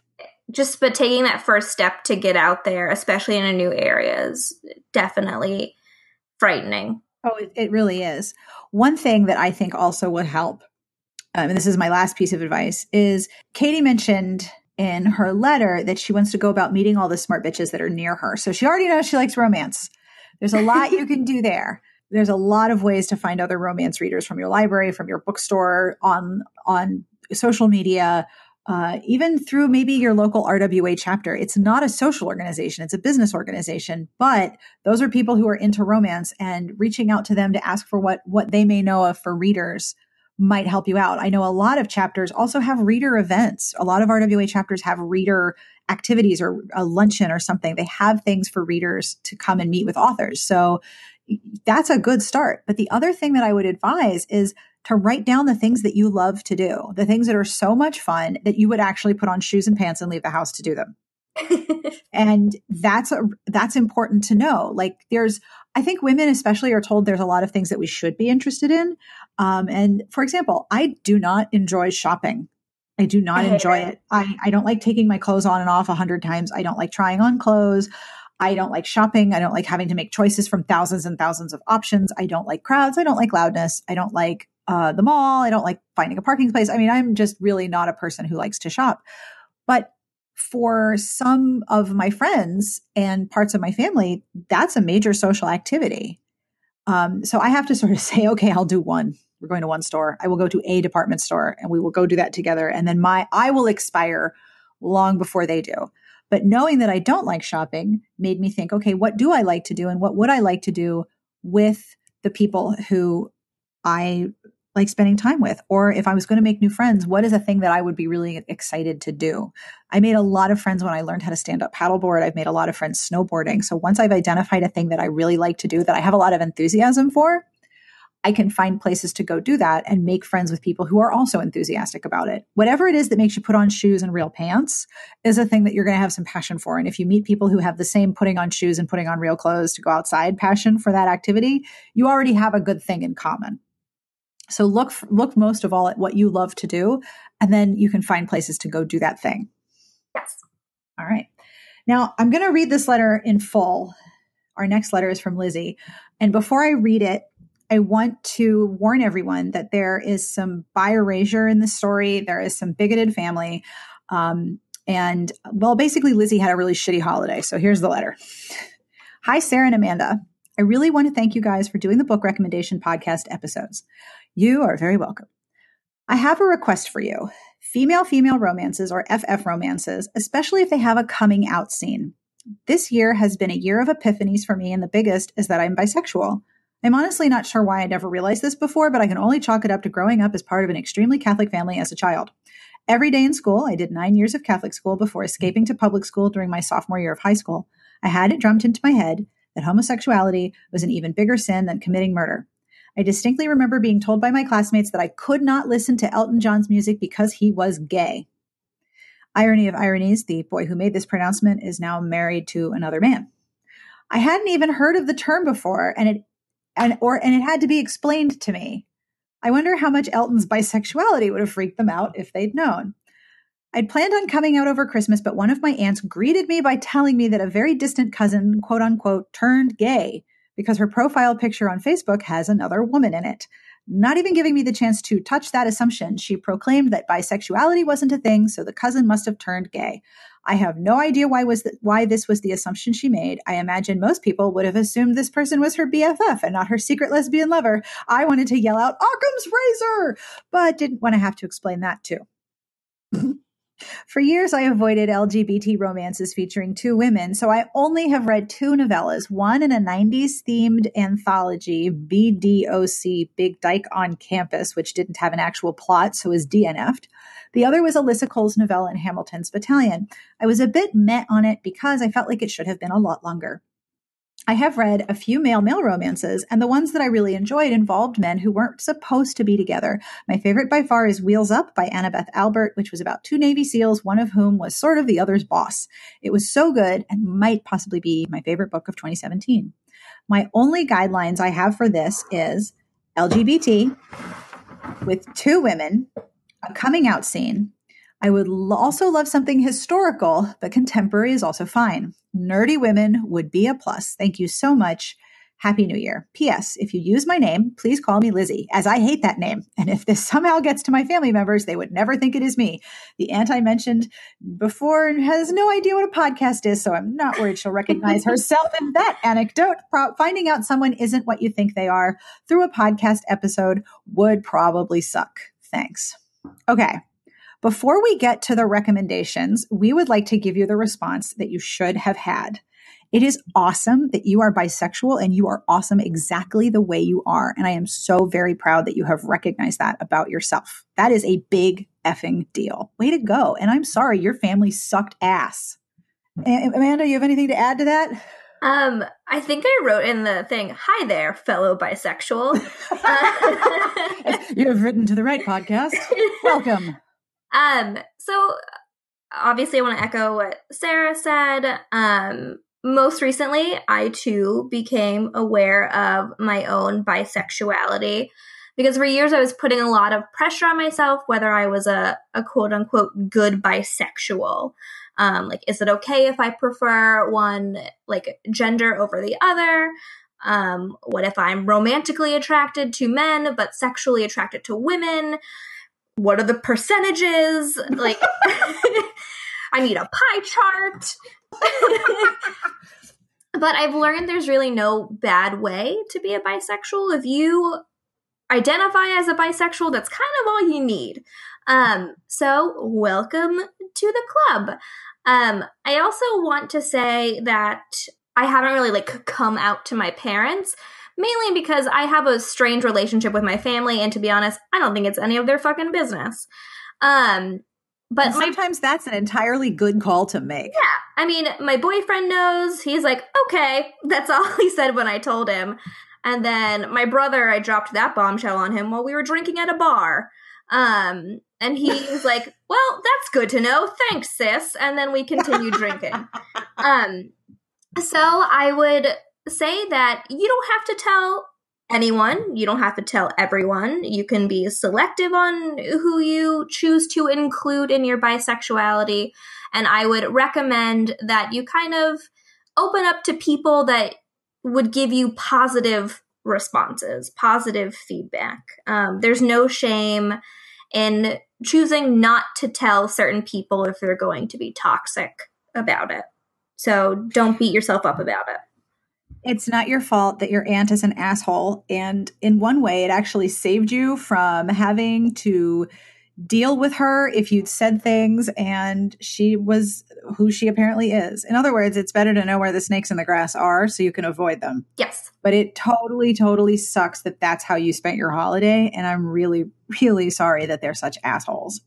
just but taking that first step to get out there, especially in a new area, is definitely frightening. Oh, it, it really is. One thing that I think also would help, um, and this is my last piece of advice, is Katie mentioned in her letter that she wants to go about meeting all the smart bitches that are near her. So she already knows she likes romance. There's a lot you can do there. There's a lot of ways to find other romance readers from your library, from your bookstore, on on social media, uh, even through maybe your local RWA chapter. It's not a social organization, it's a business organization, but those are people who are into romance and reaching out to them to ask for what, what they may know of for readers might help you out. I know a lot of chapters also have reader events. A lot of RWA chapters have reader activities or a luncheon or something. They have things for readers to come and meet with authors. So that's a good start. But the other thing that I would advise is to write down the things that you love to do, the things that are so much fun that you would actually put on shoes and pants and leave the house to do them. and that's a, that's important to know. Like there's, I think women especially are told there's a lot of things that we should be interested in. Um, and for example, I do not enjoy shopping. I do not enjoy it. I, I don't like taking my clothes on and off a hundred times. I don't like trying on clothes. I don't like shopping. I don't like having to make choices from thousands and thousands of options. I don't like crowds. I don't like loudness. I don't like uh, the mall. I don't like finding a parking place. I mean, I'm just really not a person who likes to shop. But for some of my friends and parts of my family, that's a major social activity. Um, so I have to sort of say, okay, I'll do one. We're going to one store. I will go to a department store and we will go do that together. And then my, I will expire long before they do. But knowing that I don't like shopping made me think, okay, what do I like to do and what would I like to do with the people who I like spending time with? Or if I was going to make new friends, what is a thing that I would be really excited to do? I made a lot of friends when I learned how to stand up paddleboard. I've made a lot of friends snowboarding. So once I've identified a thing that I really like to do that I have a lot of enthusiasm for, I can find places to go do that and make friends with people who are also enthusiastic about it. Whatever it is that makes you put on shoes and real pants is a thing that you're going to have some passion for. And if you meet people who have the same putting on shoes and putting on real clothes to go outside passion for that activity, you already have a good thing in common. So look look most of all at what you love to do, and then you can find places to go do that thing. Yes. All right. Now I'm going to read this letter in full. Our next letter is from Lizzie, and before I read it, I want to warn everyone that there is some bi erasure in the story. There is some bigoted family. Um, and well, basically, Lizzie had a really shitty holiday. So here's the letter Hi, Sarah and Amanda. I really want to thank you guys for doing the book recommendation podcast episodes. You are very welcome. I have a request for you female female romances or FF romances, especially if they have a coming out scene. This year has been a year of epiphanies for me, and the biggest is that I'm bisexual. I'm honestly not sure why I never realized this before, but I can only chalk it up to growing up as part of an extremely Catholic family as a child. Every day in school, I did nine years of Catholic school before escaping to public school during my sophomore year of high school. I had it drummed into my head that homosexuality was an even bigger sin than committing murder. I distinctly remember being told by my classmates that I could not listen to Elton John's music because he was gay. Irony of ironies, the boy who made this pronouncement is now married to another man. I hadn't even heard of the term before, and it and or and it had to be explained to me. I wonder how much Elton's bisexuality would have freaked them out if they'd known. I'd planned on coming out over Christmas, but one of my aunts greeted me by telling me that a very distant cousin, quote unquote, turned gay because her profile picture on Facebook has another woman in it. Not even giving me the chance to touch that assumption, she proclaimed that bisexuality wasn't a thing, so the cousin must have turned gay. I have no idea why was the, why this was the assumption she made. I imagine most people would have assumed this person was her BFF and not her secret lesbian lover. I wanted to yell out Occam's razor, but didn't want to have to explain that too. For years, I avoided LGBT romances featuring two women, so I only have read two novellas one in a 90s themed anthology, BDOC, Big Dyke on Campus, which didn't have an actual plot, so was DNF'd. The other was Alyssa Cole's novella in Hamilton's Battalion. I was a bit met on it because I felt like it should have been a lot longer. I have read a few male male romances, and the ones that I really enjoyed involved men who weren't supposed to be together. My favorite by far is Wheels Up by Annabeth Albert, which was about two Navy SEALs, one of whom was sort of the other's boss. It was so good and might possibly be my favorite book of 2017. My only guidelines I have for this is LGBT with two women, a coming out scene, I would also love something historical, but contemporary is also fine. Nerdy women would be a plus. Thank you so much. Happy New Year. P.S. If you use my name, please call me Lizzie, as I hate that name. And if this somehow gets to my family members, they would never think it is me. The aunt I mentioned before has no idea what a podcast is, so I'm not worried she'll recognize herself in that anecdote. Pro- finding out someone isn't what you think they are through a podcast episode would probably suck. Thanks. Okay. Before we get to the recommendations, we would like to give you the response that you should have had. It is awesome that you are bisexual and you are awesome exactly the way you are. And I am so very proud that you have recognized that about yourself. That is a big effing deal. Way to go. And I'm sorry, your family sucked ass. Amanda, you have anything to add to that? Um, I think I wrote in the thing, "Hi there, fellow bisexual." you have written to the right podcast. Welcome. Um, so obviously I want to echo what Sarah said. Um, most recently, I too became aware of my own bisexuality because for years I was putting a lot of pressure on myself whether I was a, a quote unquote good bisexual. Um, like, is it okay if I prefer one like gender over the other? Um, what if I'm romantically attracted to men but sexually attracted to women? What are the percentages? Like, I need a pie chart. but I've learned there's really no bad way to be a bisexual. If you identify as a bisexual, that's kind of all you need. Um, so, welcome to the club. Um, I also want to say that I haven't really like come out to my parents mainly because I have a strange relationship with my family, and to be honest, I don't think it's any of their fucking business. Um, but and sometimes my, that's an entirely good call to make. Yeah. I mean, my boyfriend knows. He's like, okay. That's all he said when I told him. And then my brother, I dropped that bombshell on him while we were drinking at a bar. Um, and he was like, well, that's good to know. Thanks, sis. And then we continued drinking. Um, so I would say that you don't have to tell anyone. You don't have to tell everyone. You can be selective on who you choose to include in your bisexuality. And I would recommend that you kind of open up to people that would give you positive responses, positive feedback. Um, there's no shame in choosing not to tell certain people if they're going to be toxic about it. So don't beat yourself up about it. It's not your fault that your aunt is an asshole. And in one way, it actually saved you from having to deal with her if you'd said things and she was who she apparently is. In other words, it's better to know where the snakes in the grass are so you can avoid them. Yes. But it totally, totally sucks that that's how you spent your holiday. And I'm really, really sorry that they're such assholes.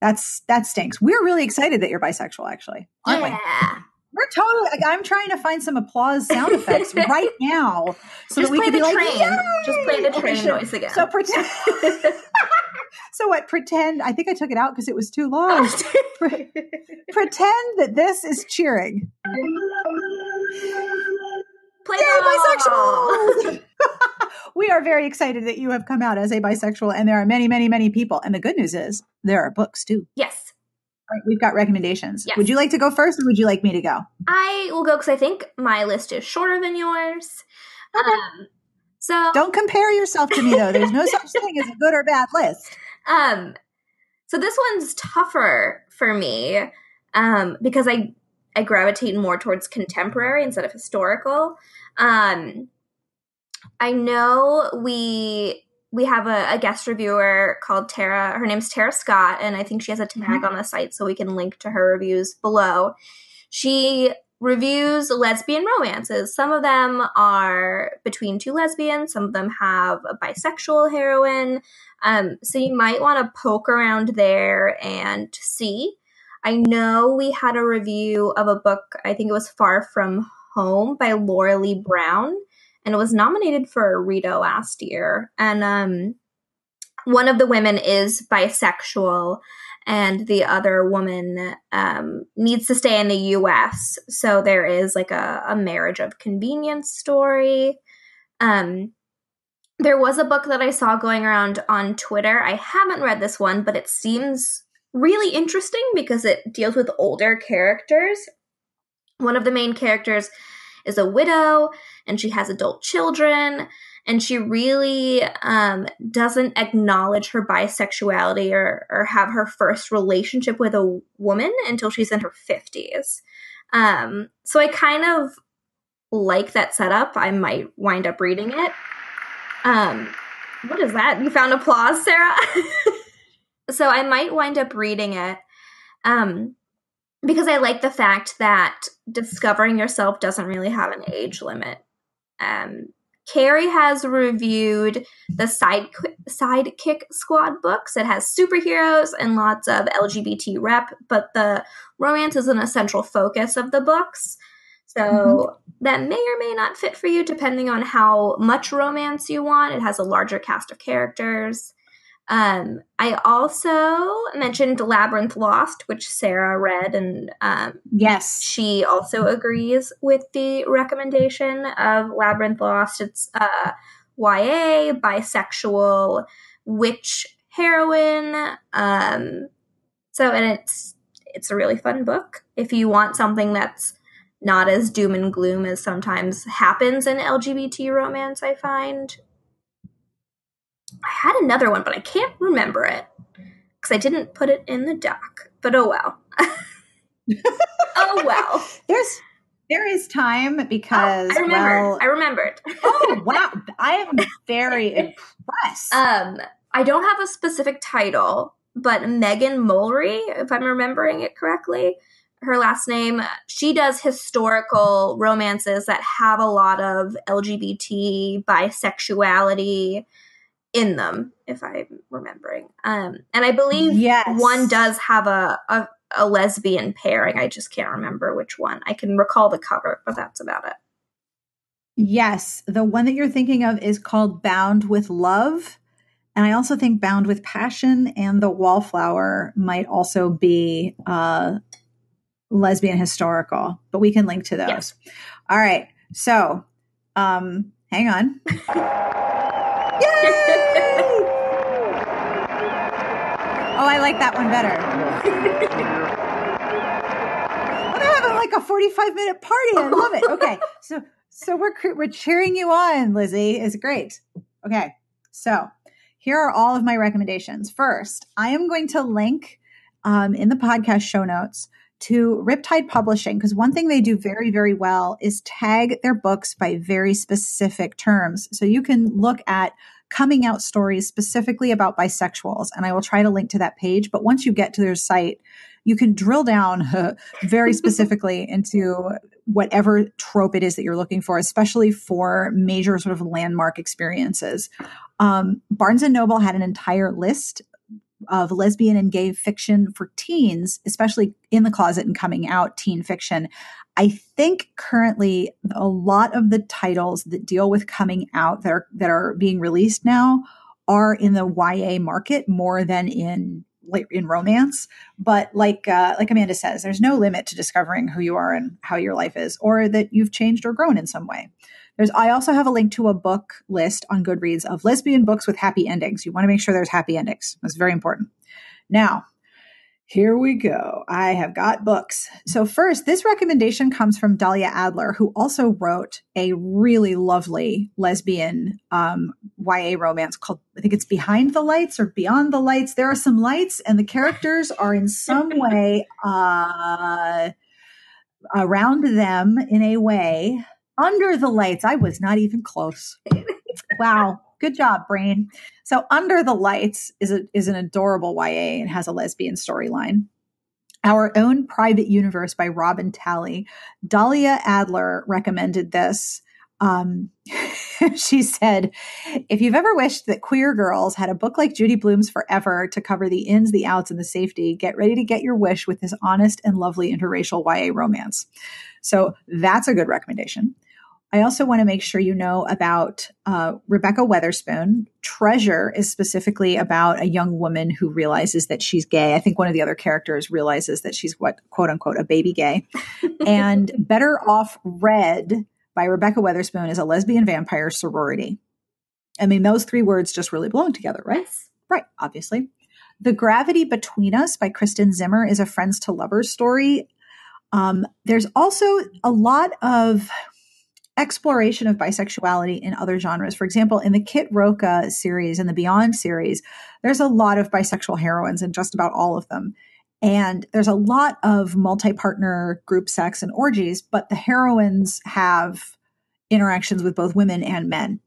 That's that stinks. We're really excited that you're bisexual, actually. Aren't yeah. we? We're totally. Like, I'm trying to find some applause sound effects right now, so Just that we play can be the like, train. "Yay!" Just play the train sure. noise again. So pretend. so what? Pretend. I think I took it out because it was too long. Oh, Pre- pretend that this is cheering. play Yay, bisexual! we are very excited that you have come out as a bisexual, and there are many, many, many people. And the good news is there are books too. Yes. Right, we've got recommendations. Yes. Would you like to go first, or would you like me to go? I will go because I think my list is shorter than yours. Um, so Don't compare yourself to me, though. There's no such thing as a good or bad list. Um, so this one's tougher for me um, because I I gravitate more towards contemporary instead of historical. Um, I know we we have a, a guest reviewer called Tara. Her name's Tara Scott, and I think she has a tag Mhm. on the site, so we can link to her reviews below. She reviews lesbian romances. Some of them are between two lesbians. Some of them have a bisexual heroine. Um, so you might want to poke around there and see. I know we had a review of a book, I think it was Far From Home by Lorelie Brown, and it was nominated for a Rita last year. And um, one of the women is bisexual, and the other woman um, needs to stay in the US. So there is like a, a marriage of convenience story. Um, there was a book that I saw going around on Twitter. I haven't read this one, but it seems really interesting because it deals with older characters. One of the main characters is a widow and she has adult children and she really um, doesn't acknowledge her bisexuality or, or have her first relationship with a woman until she's in her 50s. Um, so I kind of like that setup. I might wind up reading it. Um, what is that? You found applause, Sarah? so I might wind up reading it. Um, because I like the fact that discovering yourself doesn't really have an age limit. Um, Carrie has reviewed the side Sidekick Squad books. It has superheroes and lots of LGBT rep, but the romance isn't a central focus of the books. So Mhm. that may or may not fit for you depending on how much romance you want. It has a larger cast of characters. Um, I also mentioned Labyrinth Lost, which Sarah read, and um, Yes. she also agrees with the recommendation of Labyrinth Lost. It's uh, YA, bisexual, witch heroine. Um, so, and it's it's a really fun book. If you want something that's not as doom and gloom as sometimes happens in LGBT romance, I find. I had another one, but I can't remember it because I didn't put it in the doc. But oh well. oh well. There's there is time because Oh, I remembered. well I remembered. oh wow I am very impressed. Um, I don't have a specific title, but Megan Mulry, if I'm remembering it correctly, her last name, she does historical romances that have a lot of LGBT bisexuality in them, if I'm remembering. Um, and I believe yes. one does have a, a a lesbian pairing. I just can't remember which one. I can recall the cover, but that's about it. Yes, the one that you're thinking of is called Bound with Love. And I also think Bound with Passion and The Wallflower might also be uh, lesbian historical, but we can link to those. Yes. All right. So, um, Hang on. Yay! Oh, I like that one better. they're having like a 45 minute party. I love it. Okay. So, so we're, we're cheering you on, Lizzie. Is great. Okay. So here are all of my recommendations. First, I am going to link um, in the podcast show notes to Riptide Publishing because one thing they do very, very well is tag their books by very specific terms. So you can look at coming out stories specifically about bisexuals, and I will try to link to that page. But once you get to their site, you can drill down very specifically into whatever trope it is that you're looking for, especially for major sort of landmark experiences. Um, Barnes and Noble had an entire list of lesbian and gay fiction for teens, especially in the closet and coming out teen fiction. I think currently a lot of the titles that deal with coming out that are that are being released now are in the YA market more than in in romance. But like uh, like Amanda says, there's no limit to discovering who you are and how your life is, or that you've changed or grown in some way. There's I also have a link to a book list on Goodreads of lesbian books with happy endings. You want to make sure there's happy endings. That's very important. Now, here we go. I have got books. So, first, this recommendation comes from Dahlia Adler, who also wrote a really lovely lesbian um, YA romance called, I think it's Behind the Lights or Beyond the Lights. There are some lights, and the characters are in some way uh, around them in a way under the Lights. I was not even close. wow. Good job, brain. So Under the Lights is a, is an adorable YA and has a lesbian storyline. Our Own Private Universe by Robin Talley. Dahlia Adler recommended this. Um, she said, if you've ever wished that queer girls had a book like Judy Blume's Forever to cover the ins, the outs, and the safety, get ready to get your wish with this honest and lovely interracial YA romance. So that's a good recommendation. I also want to make sure you know about uh, Rebekah Weatherspoon. Treasure is specifically about a young woman who realizes that she's gay. I think one of the other characters realizes that she's what quote unquote a baby gay. and Better Off Red by Rebekah Weatherspoon is a lesbian vampire sorority. I mean, those three words just really belong together, right? Yes. Right, obviously. The Gravity Between Us by Kristen Zimmer is a friends to lovers story. Um, there's also a lot of exploration of bisexuality in other genres. For example, in the Kit Rocha series and the Beyond series, there's a lot of bisexual heroines in just about all of them. And there's a lot of multi partner group sex and orgies, but the heroines have interactions with both women and men.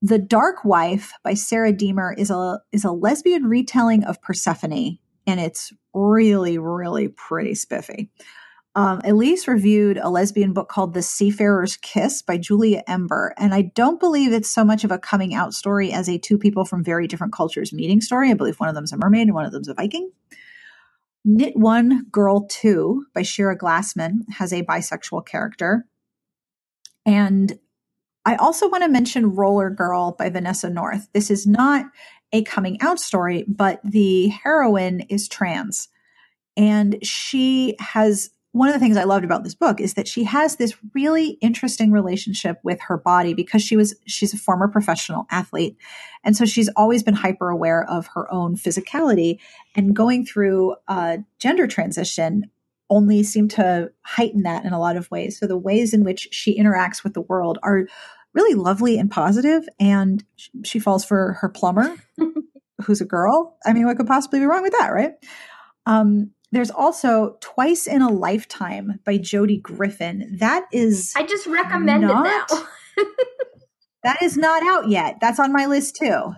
The Dark Wife by Sarah Diemer is a is a lesbian retelling of Persephone, and it's really, really pretty spiffy. Um, Elyse reviewed a lesbian book called The Seafarer's Kiss by Julia Ember. And I don't believe it's so much of a coming out story as a two people from very different cultures meeting story. I believe one of them's a mermaid and one of them's a Viking. Knit One Girl Two by Shira Glassman has a bisexual character. And I also want to mention Roller Girl by Vanessa North. This is not a coming out story, but the heroine is trans. And she has one of the things I loved about this book is that she has this really interesting relationship with her body because she was she's a former professional athlete. And so she's always been hyper aware of her own physicality and going through a gender transition only seemed to heighten that in a lot of ways. So the ways in which she interacts with the world are really lovely and positive and she falls for her plumber who's a girl. I mean what could possibly be wrong with that right? Um, there's also Twice in a Lifetime by Jody Griffin. That is I just recommended not, that. that is not out yet. That's on my list too.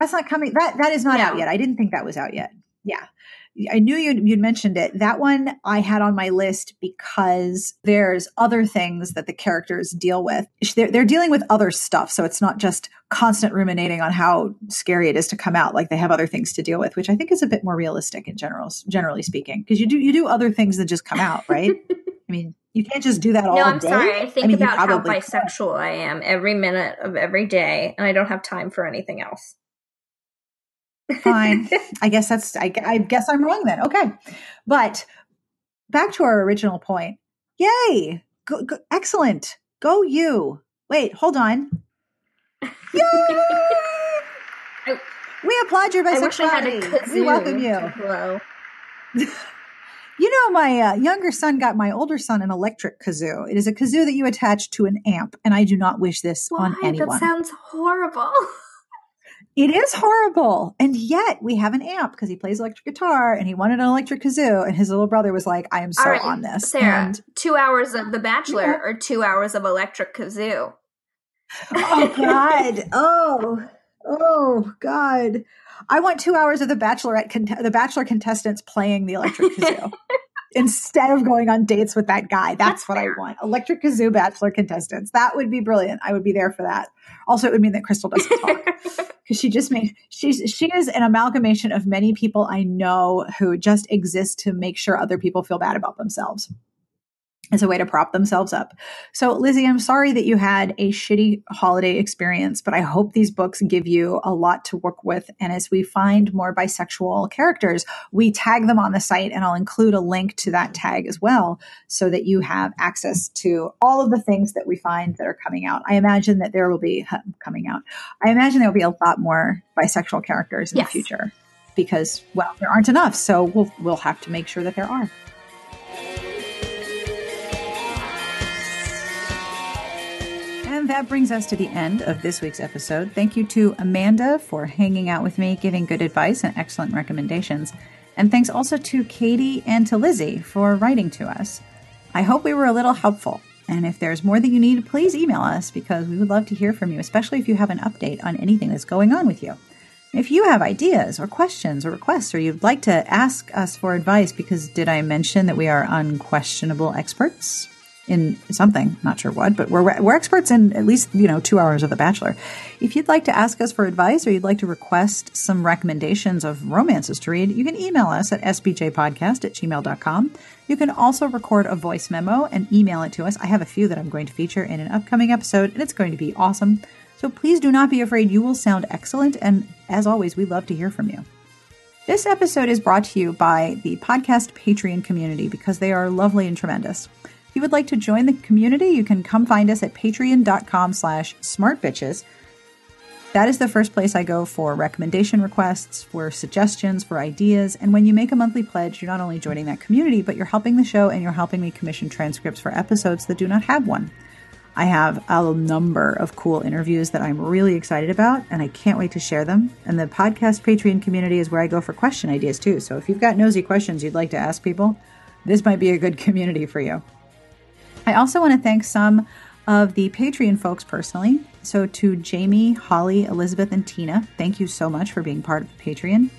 That's not coming. That that is not yeah. out yet. I didn't think that was out yet. Yeah. I knew you'd, you'd mentioned it. That one I had on my list because there's other things that the characters deal with. They're, they're dealing with other stuff. So it's not just constant ruminating on how scary it is to come out. Like they have other things to deal with, which I think is a bit more realistic in general, generally speaking, because you do, you do other things than just come out, right? I mean, you can't just do that all No, I'm day. sorry. I think I mean, about how bisexual I am every minute of every day, and I don't have time for anything else. Fine. I guess that's, I, I guess I'm wrong then. Okay. But back to our original point. Yay. Go, go, excellent. Go you. Wait, hold on. Yay! I- we applaud your bisexuality. We welcome you. Hello. You know, my uh, younger son got my older son an electric kazoo. It is a kazoo that you attach to an amp, and I do not wish this Why? on anyone. That sounds horrible. It is horrible. And yet we have an amp because he plays electric guitar and he wanted an electric kazoo. And his little brother was like, I am so right, on this. Sarah, And two hours of The Bachelor Yeah. or two hours of Electric Kazoo? oh, God. Oh, oh, God. I want two hours of the Bachelorette, cont- the Bachelor contestants playing the electric kazoo. Instead of going on dates with that guy, that's, what. I want. Electric kazoo bachelor contestants. That would be brilliant. I would be there for that. Also, it would mean that Krystal doesn't talk. because she just makes she's she is an amalgamation of many people I know who just exist to make sure other people feel bad about themselves. It's a way to prop themselves up. So, Lizzie, I'm sorry that you had a shitty holiday experience, but I hope these books give you a lot to work with. And as we find more bisexual characters, we tag them on the site, and I'll include a link to that tag as well so that you have access to all of the things that we find that are coming out. I imagine that there will be coming out. I imagine there will be a lot more bisexual characters in Yes. the future because, well, there aren't enough. So we'll we'll have to make sure that there are. And that brings us to the end of this week's episode. Thank you to Amanda for hanging out with me, giving good advice and excellent recommendations. And thanks also to Katie and to Lizzie for writing to us. I hope we were a little helpful. And if there's more that you need, please email us because we would love to hear from you, especially if you have an update on anything that's going on with you. If you have ideas or questions or requests, or you'd like to ask us for advice, because did I mention that we are unquestionable experts in something? Not sure what, but we're we're experts in at least you know two hours of The Bachelor. If you'd like to ask us for advice, or you'd like to request some recommendations of romances to read, you can email us at sbjpodcast at gmail.com. You can also record a voice memo and email it to us. I have a few that I'm going to feature in an upcoming episode, and it's going to be awesome. So please do not be afraid. You will sound excellent. And as always, we love to hear from you. This episode is brought to you by the podcast Patreon community because they are lovely and tremendous. If you would like to join the community, you can come find us at patreon.com slash smartbitches. That is the first place I go for recommendation requests, for suggestions, for ideas. And when you make a monthly pledge, you're not only joining that community, but you're helping the show and you're helping me commission transcripts for episodes that do not have one. I have a number of cool interviews that I'm really excited about, and I can't wait to share them. And the podcast Patreon community is where I go for question ideas too. So if you've got nosy questions you'd like to ask people, this might be a good community for you. I also want to thank some of the Patreon folks personally. So to Jamie, Holly, Elizabeth, and Tina, thank you so much for being part of the Patreon.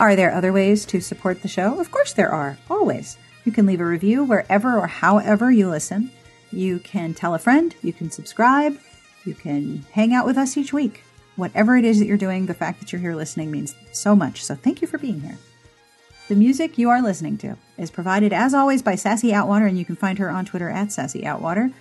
Are there other ways to support the show? Of course there are, always. You can leave a review wherever or however you listen. You can tell a friend, you can subscribe, you can hang out with us each week. Whatever it is that you're doing, the fact that you're here listening means so much. So thank you for being here. The music you are listening to is provided, as always, by Sassy Outwater, and you can find her on Twitter at Sassy Outwater.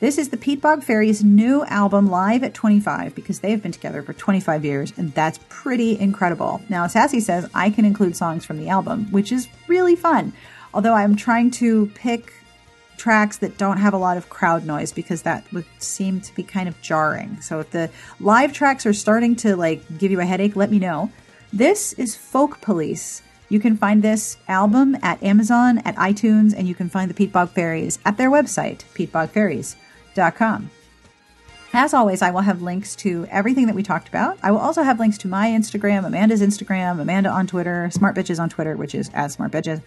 This is the Peatbog Faeries' new album, Live at 25, because they have been together for 25 years, and that's pretty incredible. Now, Sassy says I can include songs from the album, which is really fun. Although I'm trying to pick tracks that don't have a lot of crowd noise because that would seem to be kind of jarring. So if the live tracks are starting to like give you a headache, let me know. This is Folk Police. You can find this album at Amazon, at iTunes, and you can find the Peatbog Faeries at their website, peatbogfaeries.com. As always, I will have links to everything that we talked about. I will also have links to my Instagram, Amanda's Instagram, Amanda on Twitter, Smart Bitches on Twitter, which is at Smart Bitches.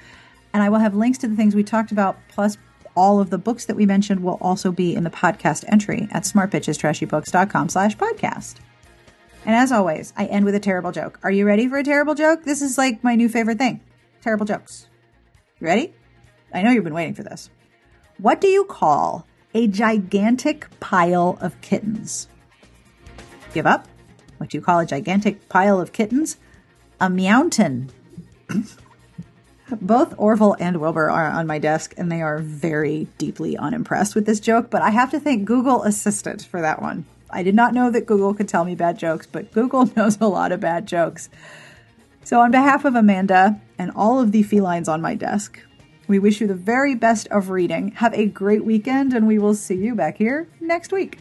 And I will have links to the things we talked about, plus all of the books that we mentioned will also be in the podcast entry at smartbitchestrashybooks.com slash podcast. And as always, I end with a terrible joke. Are you ready for a terrible joke? This is like my new favorite thing. Terrible jokes. You ready? I know you've been waiting for this. What do you call a gigantic pile of kittens? Give up? What do you call a gigantic pile of kittens? A mountain. Both Orville and Wilbur are on my desk, and they are very deeply unimpressed with this joke, but I have to thank Google Assistant for that one. I did not know that Google could tell me bad jokes, but Google knows a lot of bad jokes. So, on behalf of Amanda and all of the felines on my desk, we wish you the very best of reading. Have a great weekend, and we will see you back here next week.